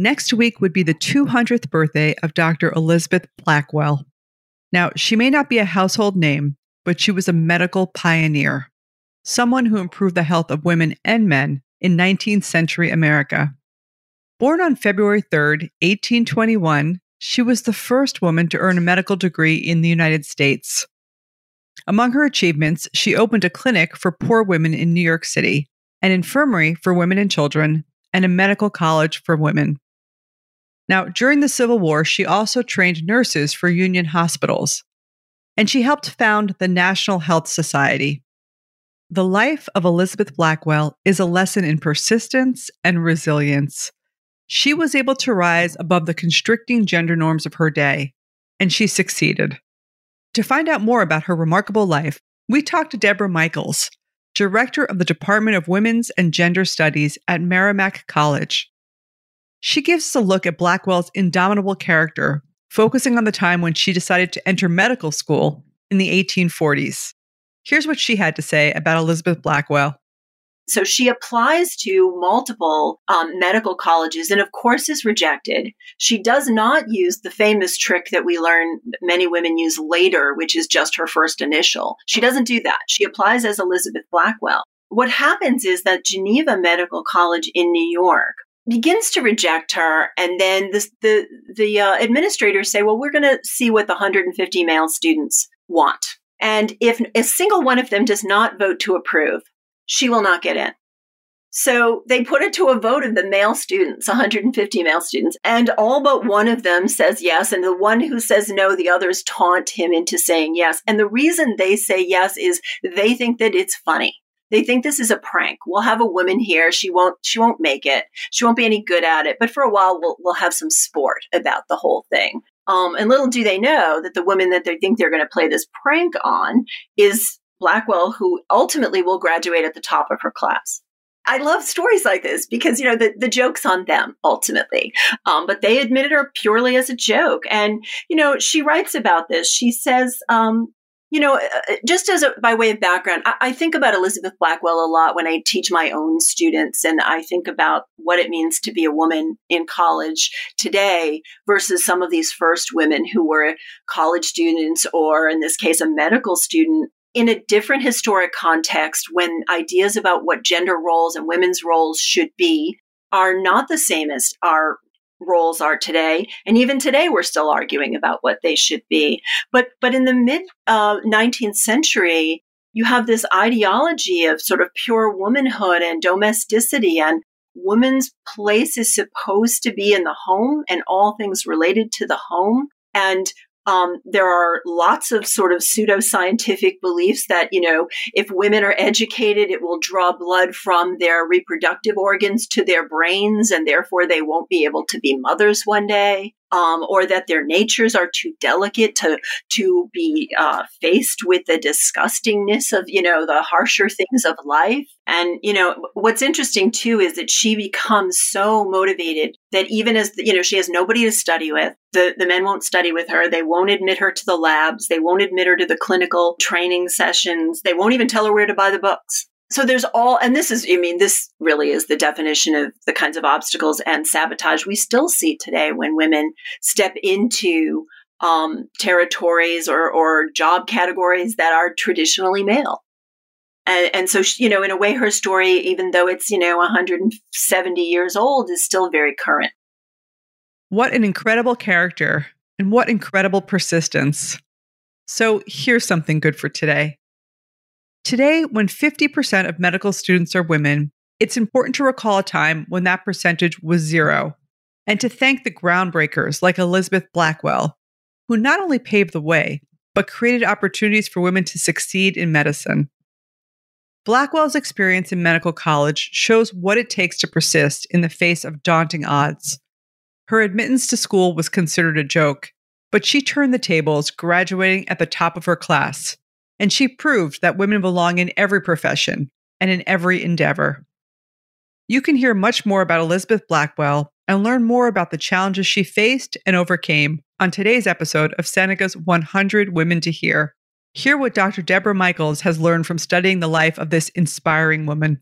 Next week would be the 200th birthday of Dr. Elizabeth Blackwell. Now, she may not be a household name, but she was a medical pioneer, someone who improved the health of women and men in 19th century America. Born on February 3, 1821, she was the first woman to earn a medical degree in the United States. Among her achievements, she opened a clinic for poor women in New York City, an infirmary for women and children, and a medical college for women. Now, during the Civil War, she also trained nurses for Union hospitals, and she helped found the National Health Society. The life of Elizabeth Blackwell is a lesson in persistence and resilience. She was able to rise above the constricting gender norms of her day, and she succeeded. To find out more about her remarkable life, we talked to Deborah Michaels, director of the Department of Women's and Gender Studies at Merrimack College. She gives us a look at Blackwell's indomitable character, focusing on the time when she decided to enter medical school in the 1840s. Here's what she had to say about Elizabeth Blackwell. So she applies to multiple um, medical colleges and, of course, is rejected. She does not use the famous trick that we learn many women use later, which is just her first initial. She doesn't do that. She applies as Elizabeth Blackwell. What happens is that Geneva Medical College in New York begins to reject her, and then the the, the uh, administrators say, "Well, we're going to see what the 150 male students want." And if a single one of them does not vote to approve, she will not get in. So they put it to a vote of the male students, 150 male students, and all but one of them says yes. And the one who says no, the others taunt him into saying yes. And the reason they say yes is they think that it's funny. They think this is a prank. We'll have a woman here. She won't, she won't make it. She won't be any good at it. But for a while, we'll, we'll have some sport about the whole thing. Um, and little do they know that the woman that they think they're going to play this prank on is Blackwell, who ultimately will graduate at the top of her class. I love stories like this because, you know, the, the joke's on them ultimately. Um, but they admitted her purely as a joke. And, you know, she writes about this. She says, um, you know, uh, uh, just as a, by way of background, I, I, think about Elizabeth Blackwell a lot when I teach my own students, and I think about what it means to be a woman in college today versus some of these first women who were college students, or in this case, a medical student in a different historic context when ideas about what gender roles and women's roles should be are not the same as our roles are today. And even today we're still arguing about what they should be. But but in the mid uh, 19th century you have this ideology of sort of pure womanhood and domesticity and woman's place is supposed to be in the home and all things related to the home. And um, there are lots of sort of pseudoscientific beliefs that, you know, if women are educated, it will draw blood from their reproductive organs to their brains, and therefore they won't be able to be mothers one day um, or that their natures are too delicate to to be uh, faced with the disgustingness of you know the harsher things of life. And you know what's interesting too is that she becomes so motivated that even as you know she has nobody to study with, the the men won't study with her. They won't admit her to the labs. They won't admit her to the clinical training sessions. They won't even tell her where to buy the books so there's all and this is i mean this really is the definition of the kinds of obstacles and sabotage we still see today when women step into um, territories or, or job categories that are traditionally male. And, and so you know in a way her story even though it's you know 170 years old is still very current. What an incredible character and what incredible persistence. So here's something good for today Today, when 50% of medical students are women, it's important to recall a time when that percentage was zero and to thank the groundbreakers like Elizabeth Blackwell, who not only paved the way, but created opportunities for women to succeed in medicine. Blackwell's experience in medical college shows what it takes to persist in the face of daunting odds. Her admittance to school was considered a joke, but she turned the tables, graduating at the top of her class. And she proved that women belong in every profession and in every endeavor. You can hear much more about Elizabeth Blackwell and learn more about the challenges she faced and overcame on today's episode of Seneca's 100 Women to Hear. Hear what Dr. Deborah Michaels has learned from studying the life of this inspiring woman.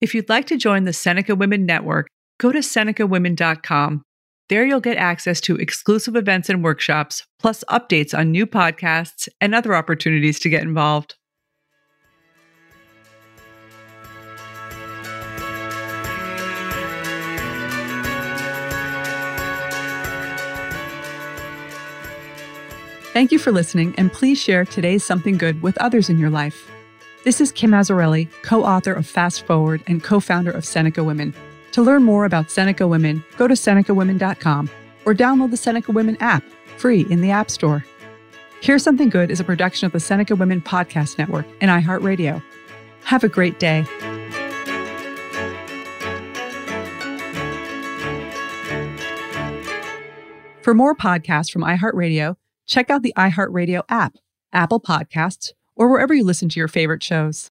If you'd like to join the Seneca Women Network, go to senecawomen.com. There you'll get access to exclusive events and workshops, plus updates on new podcasts and other opportunities to get involved. Thank you for listening, and please share today's Something Good with others in your life. This is Kim Azzarelli, co author of Fast Forward and co founder of Seneca Women. To learn more about Seneca Women, go to senecawomen.com or download the Seneca Women app, free in the App Store. Here's Something Good is a production of the Seneca Women Podcast Network and iHeartRadio. Have a great day. For more podcasts from iHeartRadio, check out the iHeartRadio app, Apple Podcasts, or wherever you listen to your favorite shows.